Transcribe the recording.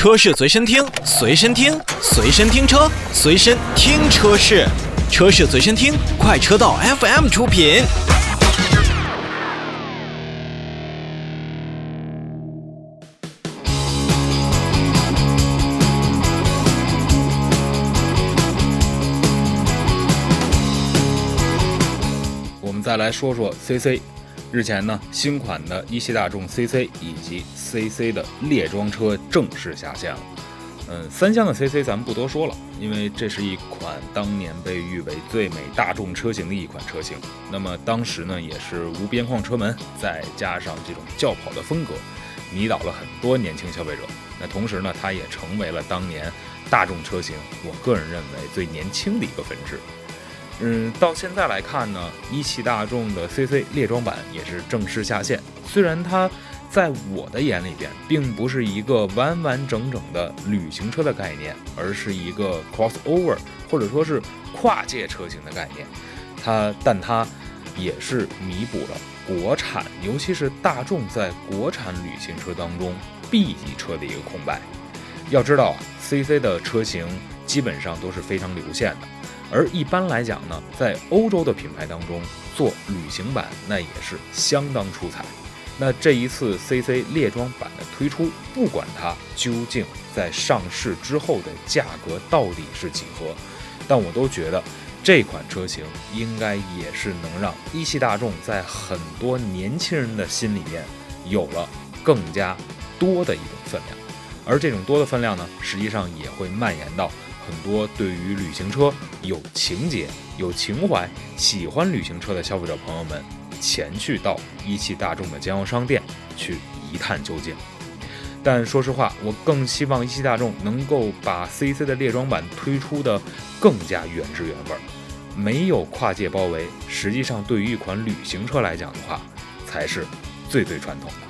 车市随身听，随身听，随身听车，随身听车市，车市随身听，快车道 FM 出品。我们再来说说 CC。日前呢，新款的一汽大众 CC 以及 CC 的列装车正式下线了。嗯，三厢的 CC 咱们不多说了，因为这是一款当年被誉为最美大众车型的一款车型。那么当时呢，也是无边框车门，再加上这种轿跑的风格，迷倒了很多年轻消费者。那同时呢，它也成为了当年大众车型，我个人认为最年轻的一个分支。嗯，到现在来看呢，一汽大众的 CC 猎装版也是正式下线。虽然它在我的眼里边，并不是一个完完整整的旅行车的概念，而是一个 crossover 或者说是跨界车型的概念。它，但它也是弥补了国产，尤其是大众在国产旅行车当中 B 级车的一个空白。要知道啊，CC 的车型基本上都是非常流线的。而一般来讲呢，在欧洲的品牌当中做旅行版，那也是相当出彩。那这一次 CC 列装版的推出，不管它究竟在上市之后的价格到底是几何，但我都觉得这款车型应该也是能让一汽大众在很多年轻人的心里面有了更加多的一种分量。而这种多的分量呢，实际上也会蔓延到。很多对于旅行车有情节、有情怀、喜欢旅行车的消费者朋友们，前去到一汽大众的经销商店去一探究竟。但说实话，我更希望一汽大众能够把 CC 的列装版推出的更加原汁原味儿，没有跨界包围。实际上，对于一款旅行车来讲的话，才是最最传统的。